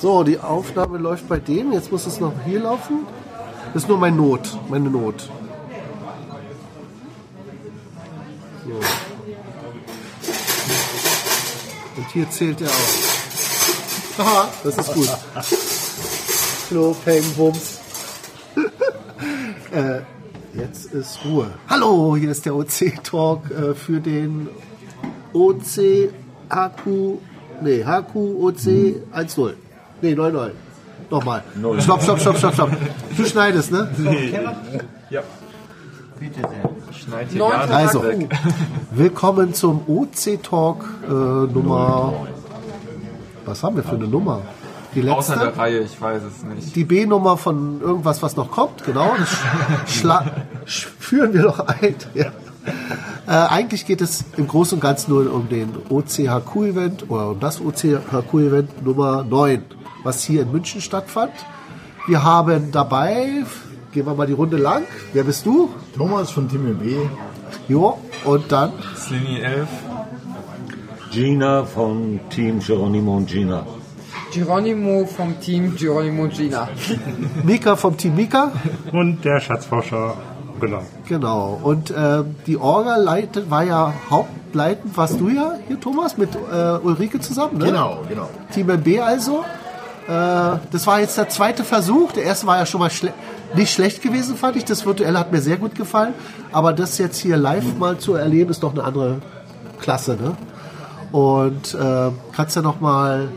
So, die Aufnahme läuft bei dem. Jetzt muss es noch hier laufen. Das ist nur mein Not, meine Not. So. Und hier zählt er auch. Haha, das ist gut. Klo, Peng, Bums. äh, jetzt ist Ruhe. Hallo, hier ist der OC-Talk äh, für den OC HQ, nee, HQ OC 1.0. Nee, 9.0. Nochmal. Stopp, stopp, stopp, stopp, stopp. Du schneidest, ne? Ja. Bitte sehr. Schneid hier Also, weg. willkommen zum OC-Talk äh, Nummer. Was haben wir für eine Nummer? Die Außer der letzte? Reihe, ich weiß es nicht. Die B-Nummer von irgendwas, was noch kommt, genau. Das führen wir noch ein. Ja. Äh, eigentlich geht es im Großen und Ganzen nur um den OCHQ-Event oder um das OCHQ-Event Nummer 9, was hier in München stattfand. Wir haben dabei, gehen wir mal die Runde lang. Wer bist du? Thomas von Team B. Jo, und dann Slini 11. Gina vom Team Geronimo und Gina. Geronimo vom Team Geronimo Gina. Mika vom Team Mika. Und der Schatzforscher, genau. Genau. Und äh, die Orga leitet, war ja hauptleitend, warst du ja hier, Thomas, mit äh, Ulrike zusammen, ne? Genau, genau. Team MB also. Äh, das war jetzt der zweite Versuch. Der erste war ja schon mal schle nicht schlecht gewesen, fand ich. Das virtuelle hat mir sehr gut gefallen. Aber das jetzt hier live mal zu erleben, ist doch eine andere Klasse, ne? Und äh, kannst ja noch mal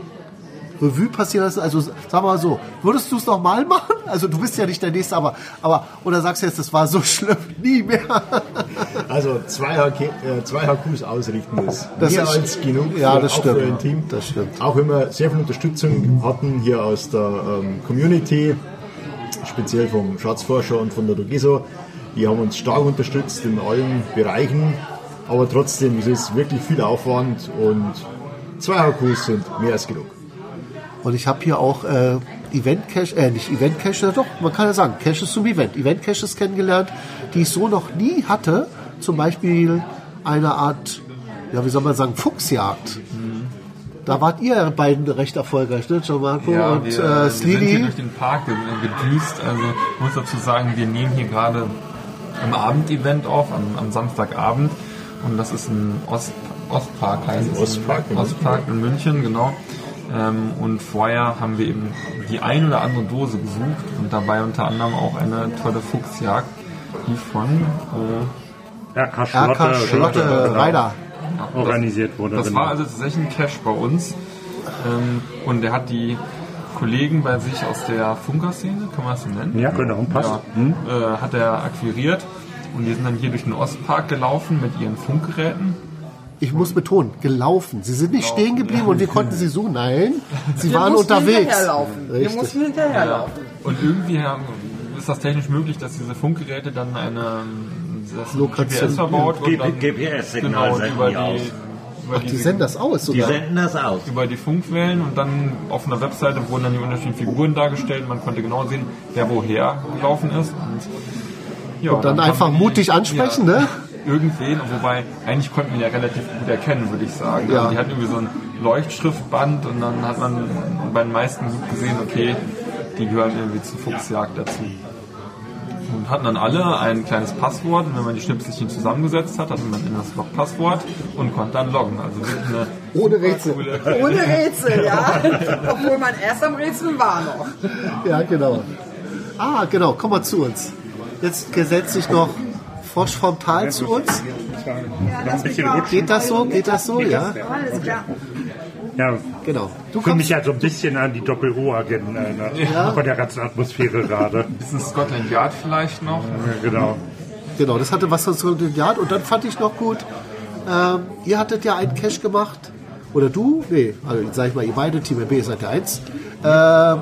Revue passieren lassen. Also sag mal so, würdest du es noch mal machen? Also du bist ja nicht der Nächste, aber, aber oder sagst du jetzt, das war so schlimm, nie mehr. Also zwei, HK, äh, zwei HQs ausrichten ist Das mehr ist- als genug Ja, für, das auch stimmt. für ein Team. Das stimmt. Auch wenn wir sehr viel Unterstützung hatten hier aus der ähm, Community, speziell vom Schatzforscher und von der Dogiso. Die haben uns stark unterstützt in allen Bereichen. Aber trotzdem, es ist wirklich viel Aufwand und zwei HQs sind mehr als genug. Und ich habe hier auch äh, Event Cache, äh, nicht Event Cache, doch, man kann ja sagen, Caches zum Event. Event Caches kennengelernt, die ich so noch nie hatte. Zum Beispiel eine Art, ja, wie soll man sagen, Fuchsjagd. Da wart ihr beiden recht erfolgreich, ne, Gianmarco Ja, und wir, äh, wir sind hier durch den Park ge- gedüst. Also ich muss dazu sagen, wir nehmen hier gerade ein Abendevent auf, am, am Samstagabend. Und das ist ein Ost, Ostpark, heißt es. Ostpark in Ostpark in München, genau. Ähm, und vorher haben wir eben die ein oder andere Dose gesucht und dabei unter anderem auch eine tolle Fuchsjagd, die von äh, RK Schlotte, RK Schlotte genau, Reiter. organisiert wurde. Das genau. war also tatsächlich ein Cache bei uns. Ähm, und der hat die Kollegen bei sich aus der Funkerszene, kann man das so nennen? ja, genau, passt. Ja, äh, hat er akquiriert. Und die sind dann hier durch den Ostpark gelaufen mit ihren Funkgeräten. Ich muss betonen, gelaufen. Sie sind nicht stehen geblieben und wir konnten sie so, nein, sie Wir waren unterwegs. hinterherlaufen. Wir mussten hinterherlaufen. Und irgendwie haben, ist das technisch möglich, dass diese Funkgeräte dann eine das Lokation- GPS verbaut und dann GPS-Signal genau, senden über die aus. die, über Die senden das aus Die sogar. senden das aus. über die Funkwellen und dann auf einer Webseite wurden dann die unterschiedlichen Figuren dargestellt. Man konnte genau sehen, wer woher gelaufen ist. Und, ja, Dann haben einfach die- mutig ansprechen, ja, ne? Irgendwen, wobei eigentlich konnten wir ihn ja relativ gut erkennen, würde ich sagen. Ja. Also die hatten irgendwie so ein Leuchtschriftband und dann hat man bei den meisten gut gesehen, okay, die gehören irgendwie zur Fuchsjagd dazu. Und hatten dann alle ein kleines Passwort und wenn man die Schnipselchen zusammengesetzt hat, hatte man in das Log-Passwort und konnte dann loggen. Also wirklich eine Ohne Rätsel. coole Ohne Rätsel, ja. Obwohl man erst am Rätseln war noch. Ja, genau. Ah, genau, komm mal zu uns. Jetzt gesetzt sich noch Frosch vom Tal zu uns. Rutschen. Geht das so? Geht das so? Ja, Alles klar. Ja, genau. Du für mich ja so ein bisschen an die Doppel-O-Agenten erinnert. Ja. Von der ganzen Atmosphäre gerade. bisschen Scotland Yard vielleicht noch. Ja, genau. Genau, das hatte was zu dem Jahr. Und dann fand ich noch gut, ähm, ihr hattet ja einen Cache gemacht. Oder du? Nee, also sag ich mal, ihr beide, Team B seid ja eins. Ähm,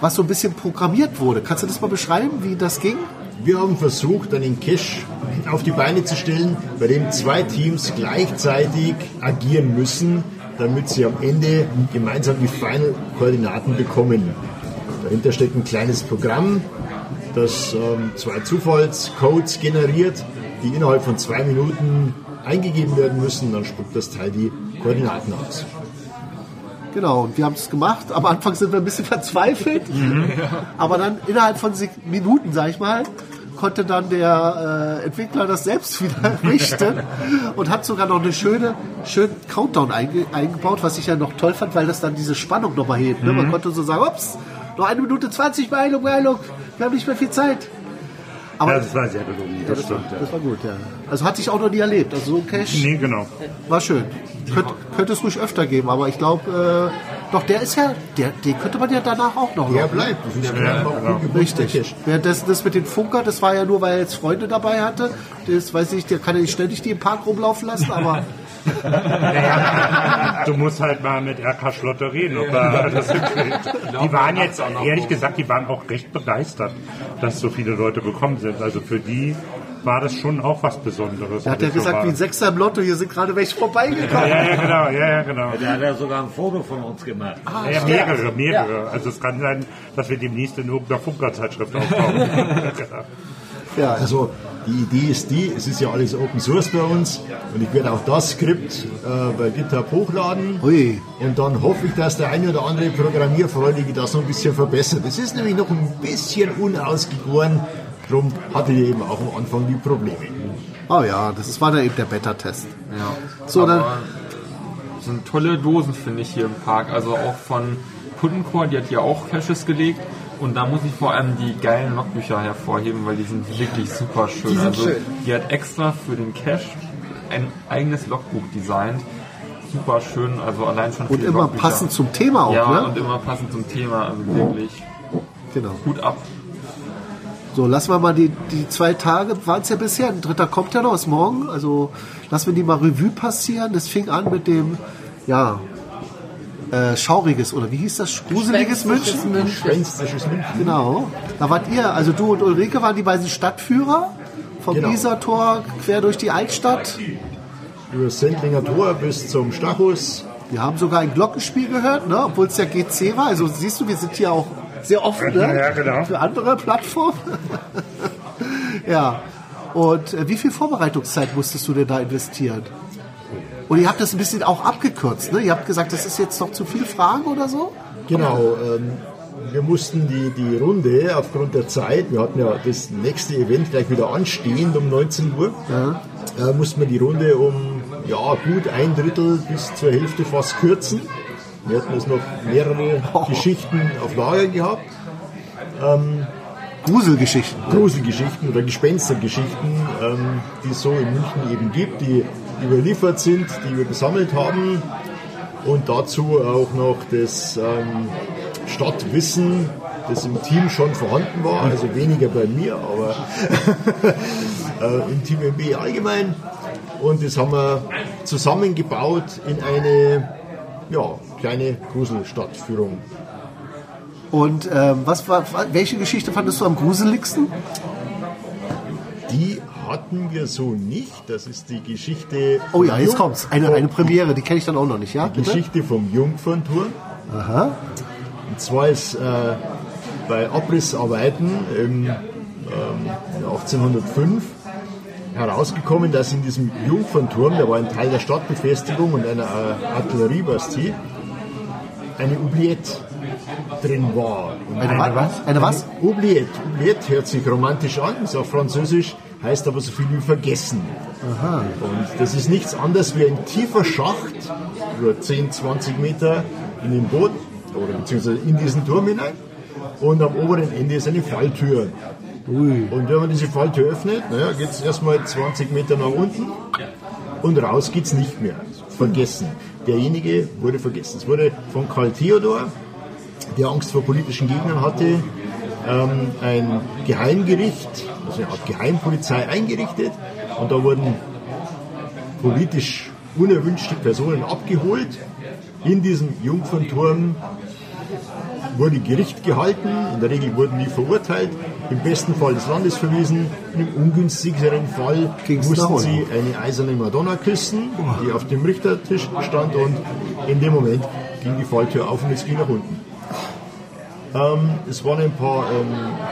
was so ein bisschen programmiert wurde. Kannst du das mal beschreiben, wie das ging? Wir haben versucht, einen Cache auf die Beine zu stellen, bei dem zwei Teams gleichzeitig agieren müssen, damit sie am Ende gemeinsam die Final-Koordinaten bekommen. Dahinter steckt ein kleines Programm, das ähm, zwei Zufallscodes generiert, die innerhalb von zwei Minuten eingegeben werden müssen. Dann spuckt das Teil die Koordinaten aus. Genau, und wir haben es gemacht. Am Anfang sind wir ein bisschen verzweifelt, aber dann innerhalb von Minuten, sag ich mal, konnte dann der äh, Entwickler das selbst wieder richten und hat sogar noch eine schöne, schönen Countdown einge eingebaut, was ich ja noch toll fand, weil das dann diese Spannung nochmal hebt. Ne? Man konnte so sagen, ups, noch eine Minute 20, Beeilung, Beeilung, wir haben nicht mehr viel Zeit. Aber Ja, das war sehr gelungen, das stimmt. Ja. das war gut, ja. Also hatte ich auch noch nie erlebt. Also so ein Cash Nee, genau. war schön. Könnt, könnte es ruhig öfter geben, aber ich glaube, äh, doch der ist ja, der, den könnte man ja danach auch noch. Der bleibt. Das ist ja, Ja, genau. Richtig. Cash. Währenddessen das mit den Funker, das war ja nur, weil er jetzt Freunde dabei hatte. Das weiß ich, der kann ja nicht ständig die im Park rumlaufen lassen, aber Du musst halt mal mit RK Schlotter reden, ob er das hinkriegt. Die waren jetzt, ehrlich gesagt, die waren auch recht begeistert, dass so viele Leute gekommen sind. Also für die war das schon auch was Besonderes. er hat ja so gesagt, war. wie ein Sechser im Lotto, hier sind gerade welche vorbeigekommen. Ja, ja, genau, ja, ja, genau. Der hat ja sogar ein Foto von uns gemacht. Ja, ja, mehrere, mehrere. Also es kann sein, dass wir demnächst in irgendeiner Funkerzeitschrift auftauchen. Ja, Also die Idee ist die, es ist ja alles Open Source bei uns und ich werde auch das Skript äh, bei GitHub hochladen Ui. und dann hoffe ich, dass der eine oder andere Programmierfreudige das noch ein bisschen verbessert. Es ist nämlich noch ein bisschen unausgegoren, darum hatte ich eben auch am Anfang die Probleme. Oh ja, das war dann eben der Beta-Test. Ja. So, dann- sind tolle Dosen, finde ich, hier im Park. Also auch von Puttencore, die hat hier auch Caches gelegt. Und da muss ich vor allem die geilen Logbücher hervorheben, weil die sind wirklich super schön. Die sind also schön. die hat extra für den Cache ein eigenes Logbuch designt. Super schön, also allein schon für Und immer Logbücher. passend zum Thema auch, Ja, ne? und immer passend zum Thema, also wirklich Genau. gut ab. So, lassen wir mal die, die zwei Tage, waren es ja bisher, ein dritter kommt ja noch, ist morgen, also lassen wir die mal Revue passieren. Das fing an mit dem, ja, äh, Schauriges, oder wie hieß das? Gruseliges München? München. Genau. Da wart ihr, also du und Ulrike waren die beiden Stadtführer vom Genau. Isartor quer durch die Altstadt. Über das Sendlinger Tor bis zum Stachus. Wir haben sogar ein Glockenspiel gehört, ne? obwohl es ja GC war. Also siehst du, wir sind hier auch sehr offen ne? Ja, genau. für andere Plattformen. ja. Und äh, wie viel Vorbereitungszeit musstest du denn da investieren? Und ihr habt das ein bisschen auch abgekürzt, ne? Ihr habt gesagt, das ist jetzt noch zu viel Fragen oder so? Genau, ähm, wir mussten die, die Runde aufgrund der Zeit, wir hatten ja das nächste Event gleich wieder anstehend um 19 Uhr, äh, mussten wir die Runde um ja, gut ein Drittel bis zur Hälfte fast kürzen. Wir hatten jetzt noch mehrere Geschichten auf Lager gehabt. Gruselgeschichten. Gruselgeschichten oder Gespenstergeschichten, ähm, die es so in München eben gibt, die überliefert sind, die wir gesammelt haben. Und dazu auch noch das ähm, Stadtwissen, das im Team schon vorhanden war, also weniger bei mir, aber äh, im Team MB allgemein. Und das haben wir zusammengebaut in eine ja, kleine Gruselstadtführung. Und ähm, was war, welche Geschichte fandest du am gruseligsten? Die hatten wir so nicht. Das ist die Geschichte. Oh ja, jetzt kommt's. Eine, eine Premiere, die kenne ich dann auch noch nicht, ja? Bitte? Geschichte vom Jungfernturm. Aha. Und zwar ist äh, bei Abrissarbeiten im, ähm, 1805 herausgekommen, dass in diesem Jungfernturm, der war ein Teil der Stadtbefestigung und einer äh, Artilleriebastie, eine Oubliette drin war. Und Eine, was? Eine was? Oubliette. Oubliette hört sich romantisch an, ist auch französisch, heißt aber so viel wie vergessen. Und das ist nichts anderes wie ein tiefer Schacht, über 10, 20 Meter in den Boden oder beziehungsweise in diesen Turm hinein. Und am oberen Ende ist eine Falltür. Und wenn man diese Falltür öffnet, naja, geht es erstmal 20 Meter nach unten und raus geht es nicht mehr. Vergessen. Derjenige wurde vergessen. Es wurde von Karl Theodor, der Angst vor politischen Gegnern hatte, ähm, ein Geheimgericht, also eine Art Geheimpolizei eingerichtet und da wurden politisch unerwünschte Personen abgeholt. In diesem Jungfernturm wurde Gericht gehalten, in der Regel wurden die verurteilt, im besten Fall des Landes verwiesen, im ungünstigeren Fall Ging's mussten sie eine eiserne Madonna küssen, die auf dem Richtertisch stand und in dem Moment ging die Falltür auf und es ging nach unten. Ähm, es waren ein paar ähm,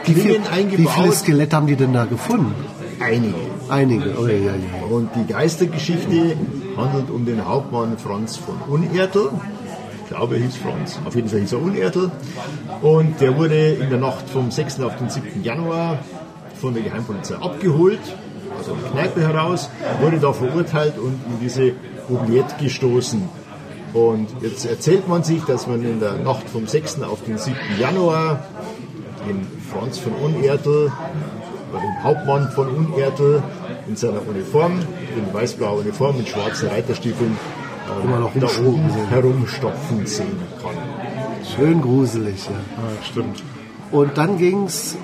Wie, viel, Klingen wie viele eingebaut, Skelette haben die denn da gefunden? einige. Einige. Oh, ja, ja, ja. Und die Geistergeschichte handelt um den Hauptmann Franz von Unertl. Glaube, er hieß Franz. Auf jeden Fall hieß er Unertel. Und der wurde in der Nacht vom 6. auf den 7. Januar von der Geheimpolizei abgeholt, also der Kneipe heraus, wurde da verurteilt und in diese Oubliette gestoßen. Und jetzt erzählt man sich, dass man in der Nacht vom 6. auf den 7. Januar den Franz von Unertel, oder den Hauptmann von Unertel in seiner Uniform, in weiß-blauer Uniform mit schwarzen Reiterstiefeln, Immer noch herumstopfen sehen kann. Schön gruselig, ja. Ja, stimmt. Und dann ging's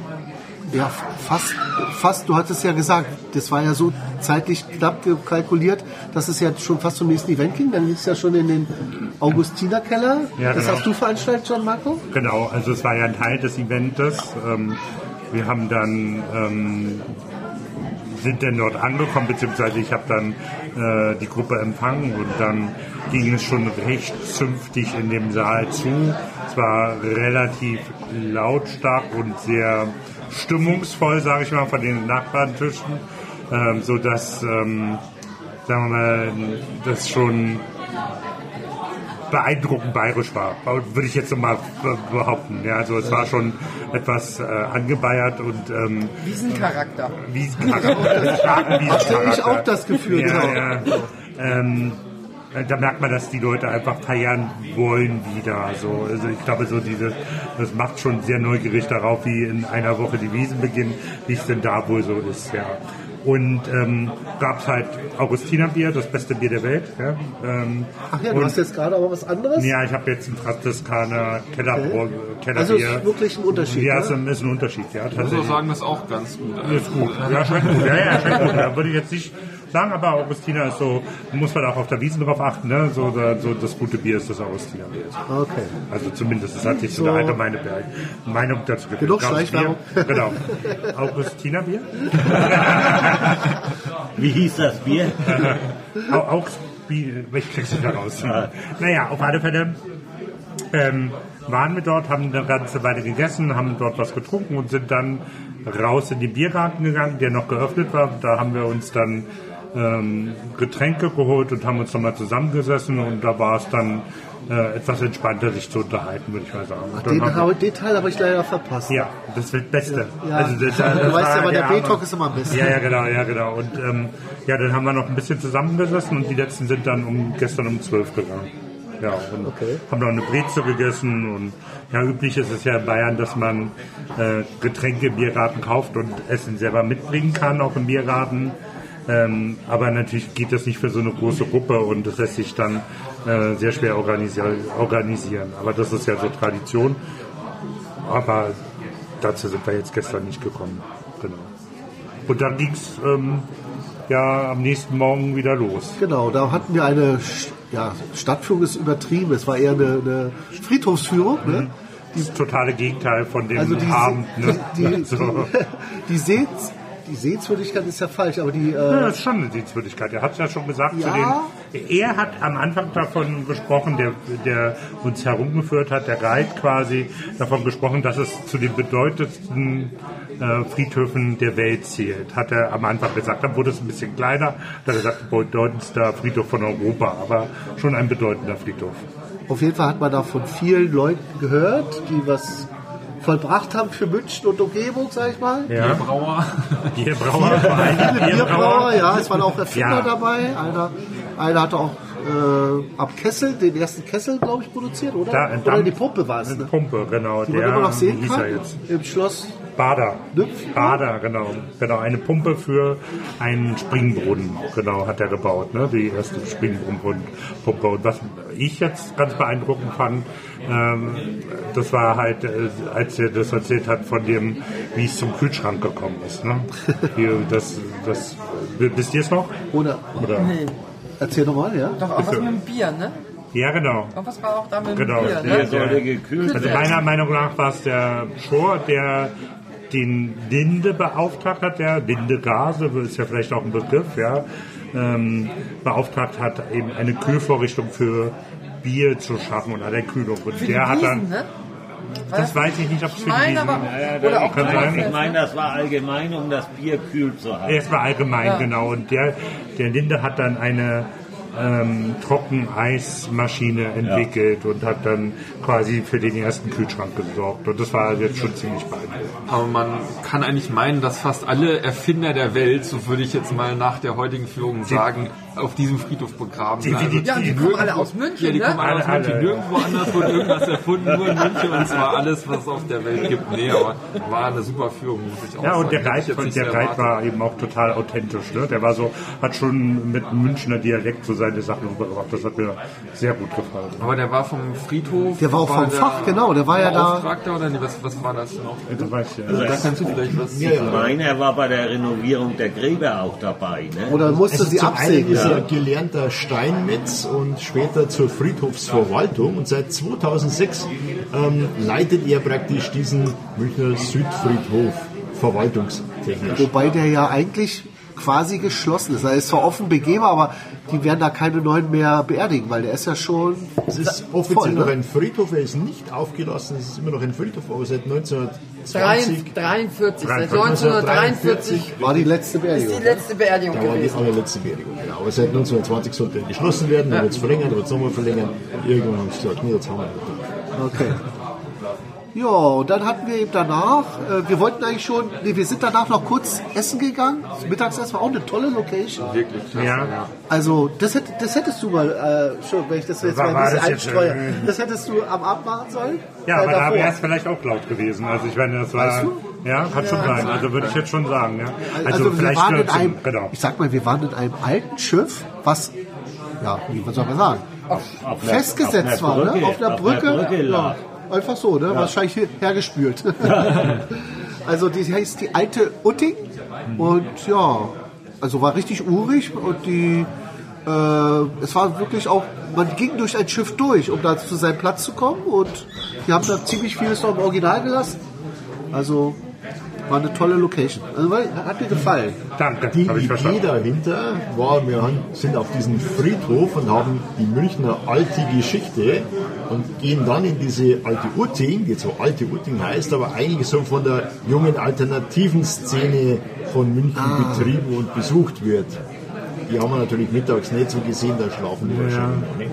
ja fast, fast, du hattest ja gesagt, das war ja so zeitlich knapp kalkuliert, dass es ja schon fast zum nächsten Event ging. Dann ging es ja schon in den Augustinerkeller. Ja, das genau. hast du veranstaltet, John Marco? Genau, also es war ja ein Teil des Eventes. Ähm, wir haben dann ähm, sind dann dort angekommen, beziehungsweise ich habe dann äh, die Gruppe empfangen und dann ging es schon recht zünftig in dem Saal zu. Es war relativ lautstark und sehr stimmungsvoll, sage ich mal, von den Nachbartischen, ähm, so dass ähm, sagen wir mal, das schon beeindruckend bayerisch war, würde ich jetzt so mal be- behaupten. Ja, also es war schon etwas äh, angebeiert und ähm, Wiesencharakter. Wiesencharakter, starken Hatte ich Wiesencharakter. auch das Gefühl. Ja, ja. ja. Ähm, äh, da merkt man, dass die Leute einfach feiern wollen wieder. So. Also ich glaube, so diese, das macht schon sehr neugierig darauf, wie in einer Woche die Wiesen beginnen, wie es denn da wohl so ist. Ja. Und ähm, gab es halt Augustinerbier, das beste Bier der Welt. Ja. Ähm, Ach ja, du und- hast jetzt gerade aber was anderes? ja, ich habe jetzt ein Franziskaner Kellerbier. Also es ist wirklich ein Unterschied. ja, ne? ist ein, Unterschied, ja, Ich muss auch sagen, das ist auch ganz gut. Ist gut. Ja, schmeckt gut. Ja, ja, schmeckt gut. Da würde ich jetzt nicht sagen, aber Augustiner ist so, muss man auch auf der Wiesen drauf achten, ne? So, da, so das gute Bier ist das Augustiner Bier. Okay. Also zumindest, das hat sich so So. eine allgemeine Be- Meinung dazu gebildet. Genug Schleichwerbung. Bier? Genau. Augustiner Bier? Wie hieß das Bier? Au- Auch Bier, ich krieg's nicht heraus. Naja, auf alle Fälle ähm, waren wir dort, haben eine ganze Weile gegessen, haben dort was getrunken und sind dann raus in den Biergarten gegangen, der noch geöffnet war. Da haben wir uns dann ähm, Getränke geholt und haben uns nochmal zusammengesessen und da war es dann äh, etwas entspannter, sich zu unterhalten, würde ich mal sagen. Dann Den, wir- den Teil habe ich leider verpasst. ja, das wird Beste. Ja. Also das, Du das weißt war ja, aber der. B-Talk ist immer am besten. Ja, ja, genau, ja, genau. Und ähm, ja, dann haben wir noch ein bisschen zusammengesessen und die letzten sind dann um gestern um 12 gegangen. Ja, und Okay. haben noch eine Brezel gegessen und ja, üblich ist es ja in Bayern, dass man äh, Getränke im Biergarten kauft und Essen selber mitbringen kann, auch im Biergarten. Ähm, aber natürlich geht das nicht für so eine große Gruppe und das lässt sich dann äh, sehr schwer organisi organisieren. Aber das ist ja so Tradition. Aber dazu sind wir jetzt gestern nicht gekommen. Genau. Und dann ging es ähm, ja am nächsten Morgen wieder los. Genau, da hatten wir eine ja, Stadtführung ist übertrieben, es war eher eine, eine Friedhofsführung. Ne? Das totale Gegenteil von dem Also die, Abend. Ne? die, die, so. die, die, Sehens, die Sehenswürdigkeit ist ja falsch, aber die Ja, äh, das ist schon eine Sehenswürdigkeit. Er hat es ja schon gesagt. Ja. Zu den, er hat am Anfang davon gesprochen, der, der uns herumgeführt hat, der Guide quasi, davon gesprochen, dass es zu den bedeutendsten äh, Friedhöfen der Welt zählt. Hat er am Anfang gesagt. Dann wurde es ein bisschen kleiner. Dann hat er gesagt, bedeutendster Friedhof von Europa, aber schon ein bedeutender Friedhof. auf jeden Fall hat man da von vielen Leuten gehört, die was vollbracht haben für München und Umgebung, sag ich mal. Ja. Brauer. Bierbrauer, allem Viele Bierbrauer, ja, es waren auch Erfinder Ja. dabei. Einer, einer hatte auch äh, ab Kessel, den ersten Kessel, glaube ich, produziert, oder? Da- oder Dampf- die Pumpe war es, ne? Pumpe, genau. Die man der, immer noch sehen kann jetzt? im Schloss. Bader. Bader, genau. Genau, eine Pumpe für einen Springbrunnen, genau, hat er gebaut, ne? Die erste Springbrunnenpumpe. Und was ich jetzt ganz beeindruckend fand, ähm, das war halt, äh, als er das erzählt hat von dem, wie es zum Kühlschrank gekommen ist, ne? Hier, das, das, wisst ihr es noch? Oder, Oder? Nee. erzähl nochmal, ja? Doch auch was mit dem Bier, ne? Ja, genau. Irgendwas war auch da mit dem Genau, Bier, der- ne? Sollte gekühlt Also meiner Meinung nach war es der Schor, der den Linde beauftragt hat, der Linde Gase, ist ja vielleicht auch ein Begriff, ja, ähm, beauftragt hat, eben eine Kühlvorrichtung für Bier zu schaffen und eine Kühlung. Und Für der hat dann, ne? das weiß ich nicht, ob es für die Wiesen aber... Ja, Oder auch ich, Kann sein. ich meine, das war allgemein, um das Bier kühl zu halten. Erstmal allgemein, Ja. genau. Und der, der Linde hat dann eine ähm, Trockeneismaschine entwickelt und hat dann quasi für den ersten Kühlschrank gesorgt. Und das war jetzt schon ziemlich beeindruckend. Aber man kann eigentlich meinen, dass fast alle Erfinder der Welt, so würde ich jetzt mal nach der heutigen Führung sagen, auf diesem Friedhof begraben sind. Also Definitiv. Ja, und die kommen alle aus München, Ja, die ne? kommen alle aus Alle, München. alle. Nirgendwo anders wurde irgendwas erfunden, nur in München und zwar alles, was es auf der Welt gibt. Nee, aber war eine super Führung, muss ich auch Ja, sagen. und der von nicht der erwartet. war eben auch total authentisch. Ne? Der war so, hat schon mit Münchner Dialekt so seine Sachen rübergebracht. Das hat mir sehr gut gefallen. Aber der war vom Friedhof. Der war auch vom der Fach, genau, der war ja da- Beauftragter oder nee, was, was war das noch? Da weiß ich, Also ja. da kannst du vielleicht was Ja, Ich ja. meine, er war bei der Renovierung der Gräber auch dabei. Ne? Oder musste Also sie absägen? Ist Ja. er gelernter Steinmetz und später zur Friedhofsverwaltung und seit 2006 ähm, leitet er praktisch diesen Münchner Südfriedhof verwaltungstechnisch. Wobei der ja eigentlich quasi geschlossen ist. Er ist zwar offen begehbar, aber die werden da keine neuen mehr beerdigen, weil der ist ja schon Es ist offiziell voll, noch ne? ein Friedhof, er ist nicht aufgelassen, es ist immer noch ein Friedhof, aber seit 1920 43, seit 1943 1943 war die letzte ist die Beerdigung. letzte Beerdigung Da war die allerletzte Beerdigung, genau. Aber seit 1920 sollte er geschlossen werden, dann wird es verlängert, dann wird es nochmal verlängert. Irgendwann haben sie gesagt, nee, jetzt haben wir ihn. Okay. Ja, und dann hatten wir eben danach, äh, wir wollten eigentlich schon, nee, wir sind danach noch kurz essen gegangen. Das Mittagessen war auch eine tolle Location. wirklich klasse. Ja. Also, das, hätt, das hättest du mal, äh, schon, wenn ich das jetzt War- mal ein bisschen das jetzt, einstreue, äh, das hättest du am Abend machen sollen? Ja, Äh, aber da davor. wäre es vielleicht auch laut gewesen. Also ich meine, das war, Weißt ja, kann schon sein. Also würde ich jetzt schon sagen. Ja. Also, Also, wir vielleicht waren nur in einem, genau. ich sag mal, wir waren in einem alten Schiff, was, ja, wie soll man sagen, Auf einer- festgesetzt auf war, ne? Auf einer Brücke. Brücke ja, einfach so, ne? Wahrscheinlich hier- hergespült. also die heißt die alte Utting und ja, also war richtig urig und die äh, es war wirklich auch, man ging durch ein Schiff durch, um da zu seinem Platz zu kommen und die haben da ziemlich vieles noch im Original gelassen. Also war eine tolle Location. Also hat mir gefallen. Danke, Die ich Idee verstanden. dahinter war, wir sind auf diesem Friedhof und haben die Münchner alte Geschichte und gehen dann in diese alte Utting, die zwar alte Utting heißt, aber eigentlich so von der jungen alternativen Szene von München Ah. betrieben und besucht wird. Die haben wir natürlich mittags nicht so gesehen, da schlafen die wahrscheinlich.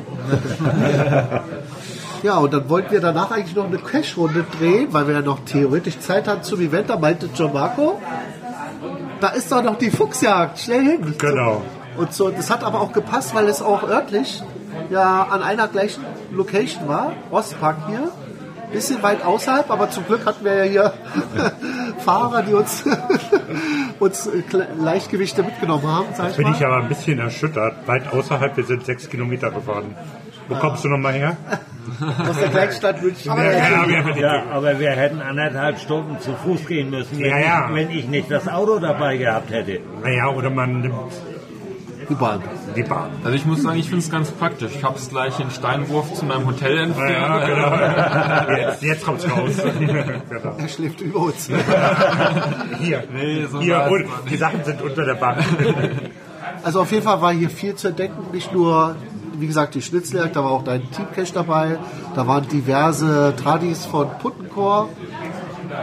Ne? Ja, und dann wollten wir danach eigentlich noch eine Cash-Runde drehen, weil wir ja noch theoretisch Zeit hatten zum Event. Da meinte John Marco, da ist doch noch die Fuchsjagd, schnell hin. Genau. Und so, das hat aber auch gepasst, weil es auch örtlich ja an einer gleichen Location war, Ostpark hier. Bisschen weit außerhalb, aber zum Glück hatten wir ja hier Fahrer, die uns, uns Leichtgewichte mitgenommen haben. Sag bin mal. ich aber ein bisschen erschüttert. Weit außerhalb, wir sind sechs Kilometer gefahren. Wo kommst du nochmal her? Aus der Kleinstadt München. Aber Ja, ja, aber ja, Ja, aber wir hätten anderthalb Stunden zu Fuß gehen müssen, wenn, Ja, ja. Ich, wenn ich nicht das Auto dabei gehabt hätte. naja, oder man nimmt Die Bahn. die Bahn. Also ich muss sagen, ich finde es ganz praktisch. Ich habe es gleich in Steinwurf zu meinem Hotel Ja, entfernt. genau. Jetzt, jetzt kommt's raus. genau. Er schläft über uns. Hier, Nee, so hier und die Sachen sind unter der Bank. Also auf jeden Fall war hier viel zu entdecken. Nicht nur, wie gesagt, die Schnitzeljagd, da war auch dein Teamcache dabei. Da waren diverse Tradis von Puttenchor.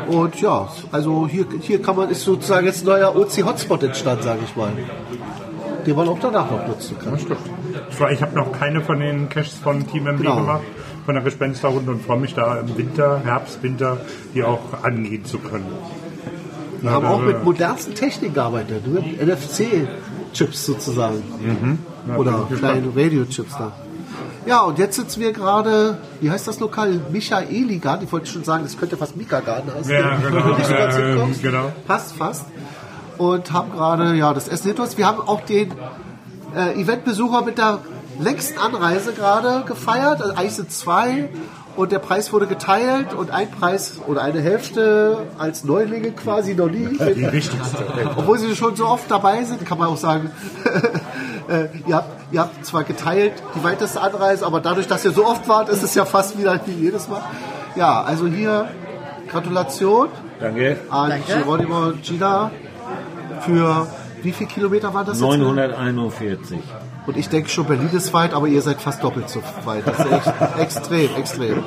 Und ja, also hier, hier kann man, ist sozusagen jetzt ein neuer OC-Hotspot entstanden, sage ich mal. Den man auch danach noch nutzen kann. Ich war- Ich habe noch keine von den Caches von Team MB Genau. gemacht, von der Gespensterrunde und freue mich da im Winter, Herbst, Winter, die auch angehen zu können. Wir haben auch mit modernsten Technik gearbeitet, mit NFC-Chips sozusagen. Oder kleine Radio-Chips da. Ja, und jetzt sitzen wir gerade, wie heißt das Lokal? Michaeli Garten. Ich wollte schon sagen, das könnte fast Mika Garten heißen. Ja, genau. Ja, hinkommst. genau. Passt fast. Und haben gerade ja, das Essen hinter uns. Wir haben auch den äh, Eventbesucher mit der längsten Anreise gerade gefeiert. Also eigentlich sind zwei. Und der Preis wurde geteilt und ein Preis oder eine Hälfte als Neulinge quasi noch nie. Die wichtigste. Obwohl sie schon so oft dabei sind, kann man auch sagen, äh, ihr, habt, ihr habt zwar geteilt die weiteste Anreise, aber dadurch, dass ihr so oft wart, ist es ja fast wieder wie jedes Mal. Ja, also hier Gratulation Danke. an Danke. Geronimo und Gina für wie viele Kilometer waren das jetzt? 941. Und ich denke schon, Berlin ist weit, aber ihr seid fast doppelt so weit. Das ist echt extrem, extrem.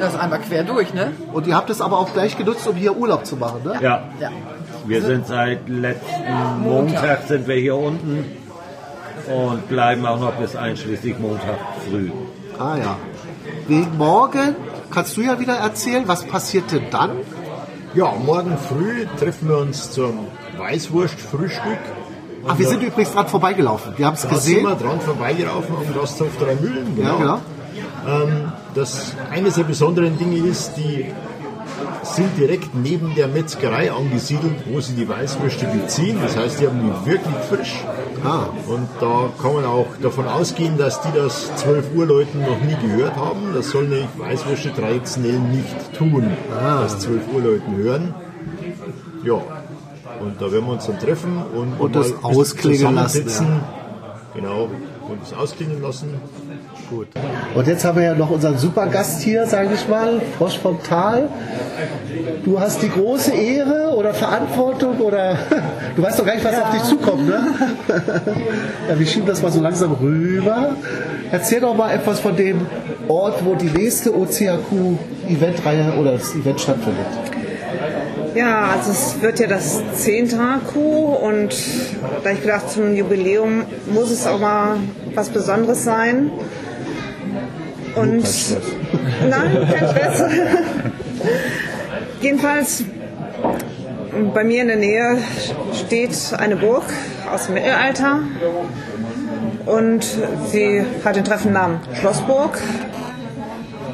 Das ist einmal quer durch, ne? Und ihr habt es aber auch gleich genutzt, um hier Urlaub zu machen, ne? Ja, Ja. wir sind seit letzten Montag sind wir hier unten und bleiben auch noch bis einschließlich Montag früh. Ah ja. Wegen morgen kannst du ja wieder erzählen, was passiert denn dann? Ja, morgen früh treffen wir uns zum Weißwurst-Frühstück. Ach, wir sind übrigens dran vorbeigelaufen. Wir haben es Da sind gesehen. wir dran vorbeigelaufen am Gasthof Drei Mühlen. Ja, genau. Ähm, das eines der besonderen Dinge ist, die sind direkt neben der Metzgerei angesiedelt, wo sie die Weißwürste beziehen. Das heißt, die haben die wirklich frisch. Ah. Und da kann man auch davon ausgehen, dass die das 12 Uhr Leuten noch nie gehört haben. Das soll nämlich Weißwürste traditionell nicht tun, Ah. dass 12 Uhr Leuten hören. Ja, und da werden wir uns dann treffen und, Und das ausklingen lassen, zusammensitzen. Genau, und das ausklingen lassen. Gut. Und jetzt haben wir ja noch unseren Supergast hier, sage ich mal, Frosch vom Tal. Du hast die große Ehre oder Verantwortung oder du weißt doch gar nicht, was auf dich zukommt, ne? ja, wir schieben das mal so langsam rüber. Erzähl doch mal etwas von dem Ort, wo die nächste OCHQ-Eventreihe oder das Event stattfindet. Ja, also es wird ja das 10. HQ und da ich gedacht, zum Jubiläum muss es auch mal was Besonderes sein. Und nein, kein Stress. Jedenfalls bei mir in der Nähe steht eine Burg aus dem Mittelalter und sie hat den treffenden Namen Schlossburg.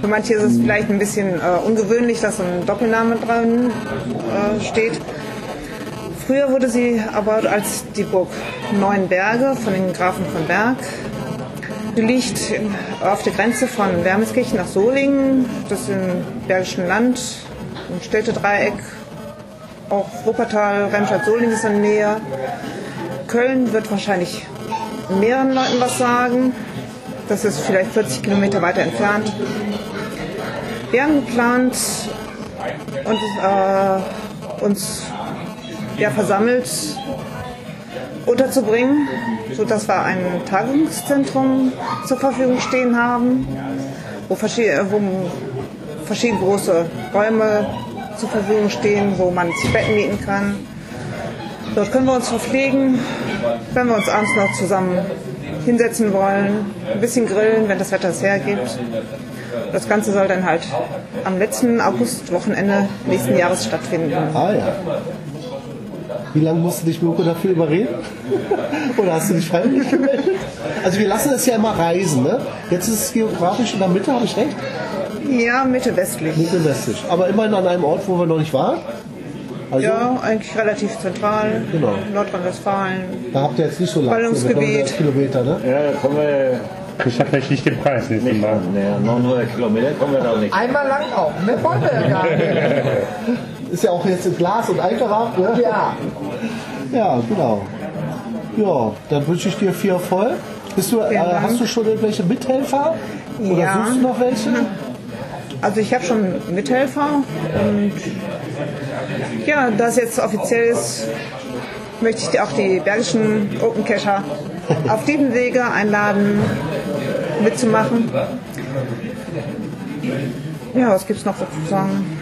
Für manche ist es vielleicht ein bisschen äh, ungewöhnlich, dass ein Doppelname dran äh, steht. Früher wurde sie erbaut als die Burg Neuenberge von den Grafen von Berg. Sie liegt auf der Grenze von Wermeskirchen nach Solingen, das ist im Bergischen Land, im Städtedreieck. Auch Wuppertal, Remscheid-Solingen ist in der Nähe. Köln wird wahrscheinlich mehreren Leuten was sagen. Das ist vielleicht 40 Kilometer weiter entfernt. Wir haben geplant und äh, uns ja, versammelt unterzubringen, sodass wir ein Tagungszentrum zur Verfügung stehen haben, wo verschiedene, wo verschiedene große Räume zur Verfügung stehen, wo man sich Betten mieten kann. Dort können wir uns verpflegen, wenn wir uns abends noch zusammen hinsetzen wollen, ein bisschen grillen, wenn das Wetter es hergibt. Das Ganze soll dann halt am letzten Augustwochenende nächsten Jahres stattfinden. Ah ja. Wie lange musst du dich Mirko dafür überreden? Oder hast du dich freiwillig gemeldet? Also wir lassen es ja immer reisen, ne? Jetzt ist es geografisch in der Mitte, habe ich recht? Ja, Mitte westlich. Mitte westlich. Aber immerhin an einem Ort, wo wir noch nicht waren. Also Ja, eigentlich relativ zentral. Genau. Nordrhein-Westfalen. da habt ihr jetzt nicht so lange. Ballungsgebiet. Kilometer, ne? Ja, da kommen wir Ich sag vielleicht nicht den Preis nächstes nicht Mal. Ja, 900 Kilometer kommen wir da nicht. Einmal lang auch. Mehr wollen wir ja gar nicht. Ist ja auch jetzt in Glas und eingerahmt, ne? Ja. Ja, genau. Ja, dann wünsche ich dir viel Erfolg. Bist du, äh, hast du schon irgendwelche Mithelfer? Oder Ja. suchst du noch welche? Also ich habe schon Mithelfer und ja, da es jetzt offiziell ist, möchte ich auch die bergischen Open Cacher auf diesem Wege einladen, mitzumachen. Ja, was gibt's noch zu sagen?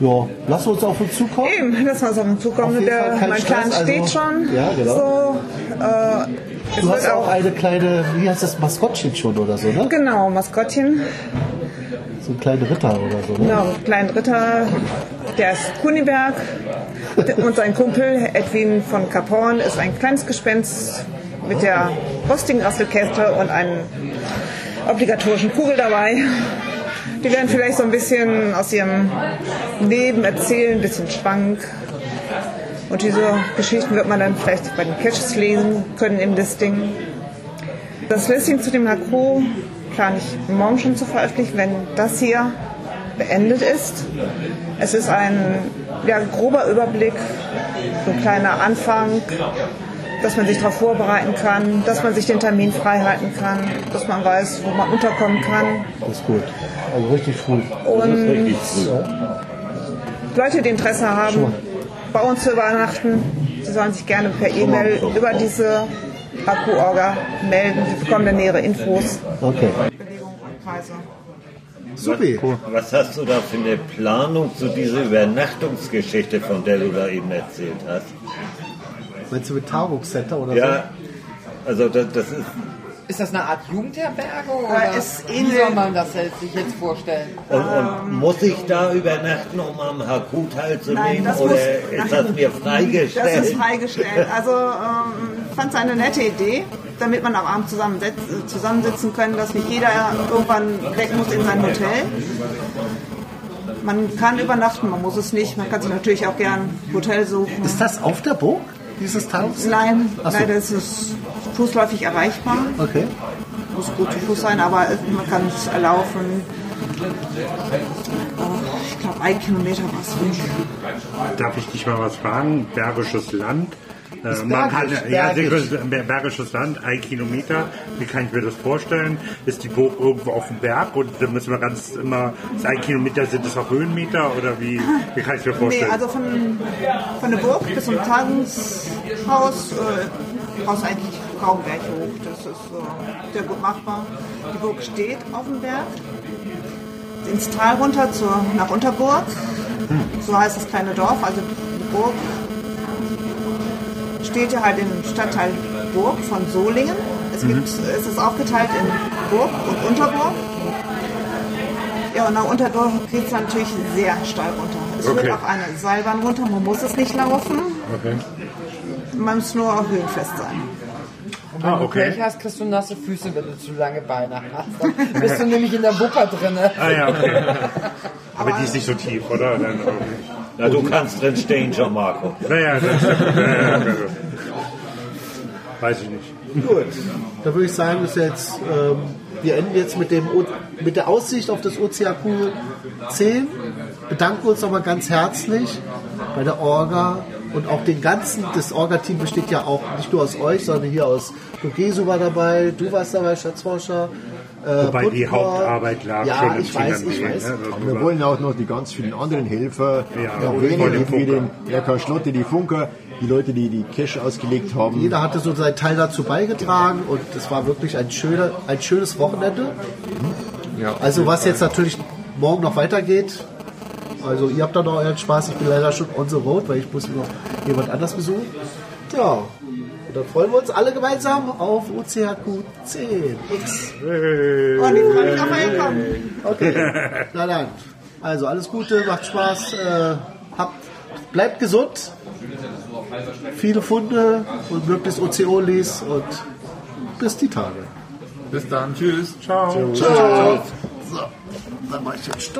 Ja, lass uns auf uns zukommen. Eben, lass mal auf uns zukommen. Auf Der, mein Plan Stress, steht also- schon. Ja, genau. So, äh, es Du hast auch eine kleine, wie heißt das, Maskottchen schon oder so, ne? Genau, Maskottchen. So ein kleiner Ritter oder so, ne? Genau, einen kleinen Ritter, der ist Kuniberg. Und sein Kumpel Edwin von Caporn ist ein kleines Gespenst mit der rostigen Rasselkette und einem obligatorischen Kugel dabei. Die werden vielleicht so ein bisschen aus ihrem Leben erzählen, ein bisschen schwank. Und diese Geschichten wird man dann vielleicht bei den Catches lesen können im Listing. Das Listing zu dem HQ plane ich morgen schon zu veröffentlichen, wenn das hier beendet ist. Es ist ein ja, grober Überblick, so ein kleiner Anfang, dass man sich darauf vorbereiten kann, dass man sich den Termin frei halten kann, dass man weiß, wo man unterkommen kann. Das ist gut. Also richtig früh. Und Richtig früh. Leute, die Interesse haben, bei uns zu übernachten, sie sollen sich gerne per E-Mail über diese HQ-Orga melden. Sie bekommen dann nähere Infos. Okay. Belegung und Preise. Supi. Was hast du da für eine Planung zu dieser Übernachtungsgeschichte, von der du da eben erzählt hast? Meinst du mit Tagungscenter oder Ja, Also das, das ist Ist das eine Art Jugendherberge oder es wie ähnelt- soll man das sich jetzt vorstellen? und, und muss ich da übernachten, um am Haku teilzunehmen? Nein, das oder muss- ist das mir freigestellt? Das ist freigestellt. Also ähm, fand es eine nette Idee, damit man am Abend zusammensitzen können, dass nicht jeder irgendwann weg muss in sein Hotel. Man kann übernachten, man muss es nicht. Man kann sich natürlich auch gern ein Hotel suchen. Ist das auf der Burg, dieses Taunus? Nein, so. leider ist es fußläufig erreichbar. Okay. Muss gut zu Fuß sein, aber man kann es erlaufen. Oh, ich glaube, ein Kilometer war es weg. Darf ich dich mal was fragen? Bergisches Land. Äh, man kann, bergisch, ja, bergisch. Ber- Bergisches Land, ein Kilometer. Wie kann ich mir das vorstellen? Ist die Burg irgendwo auf dem Berg und da müssen wir ganz immer, ist ein Kilometer, sind das auch Höhenmeter oder wie, wie kann ich mir Nee, vorstellen? also von, von der Burg bis zum Tagungshaus äh, brauchst eigentlich kaum Berg hoch. Das ist äh, sehr gut machbar. Die Burg steht auf dem Berg. Ins Tal runter zur, nach Unterburg. So heißt das kleine Dorf. Also die Burg steht ja halt im Stadtteil Burg von Solingen. Es, gibt, es ist aufgeteilt in Burg und Unterburg. Ja, und nach Unterburg geht es natürlich sehr steil runter. Es Okay. führt auch eine Seilbahn runter, man muss es nicht laufen. Okay. Man muss nur höhenfest sein. Und wenn Ah, du okay. Pech hast, kriegst du nasse Füße, wenn du zu lange Beine hast. Dann bist du nämlich in der Wupper drin. Ah ja, okay. Aber die ist nicht so tief, oder? Dann. Ja, du kannst drin stehen, Gianmarco. naja, das, naja, also, weiß ich nicht. Gut. Da würde ich sagen, ist jetzt, ähm, wir enden jetzt mit, dem, O- mit der Aussicht auf das OCAQ 10. Bedanken uns nochmal ganz herzlich bei der Orga und auch den ganzen, das Orga-Team besteht ja auch nicht nur aus euch, sondern hier aus Dogesu war dabei, du warst dabei, Schatzforscher. Äh, Wobei die Putnor. Hauptarbeit lag ja, schon im ich weiß, ich Fingermehl, weiß. ne? Wir wollen auch noch die ganz vielen anderen Helfer Ja, erwähnen, wie den Funker. RK Schlotte, die Funker, die Leute, die die Cash ausgelegt haben. Jeder hatte so seinen Teil dazu beigetragen und es war wirklich ein, schöner, ein schönes Wochenende. Ja. Also was jetzt natürlich morgen noch weitergeht. Also ihr habt da noch euren Spaß. Ich bin leider schon on the road, weil ich muss noch jemand anders besuchen. Ja, und dann freuen wir uns alle gemeinsam auf OCHQ 10 X. Und ich freue mich auf euer Kommen. Okay, na dann. Also alles Gute, macht Spaß, äh, habt, bleibt gesund. Viele Funde und möglichst OCO-Lies und bis die Tage. Bis dann. Tschüss. Ciao. Ciao. So, dann mache ich jetzt Stopp.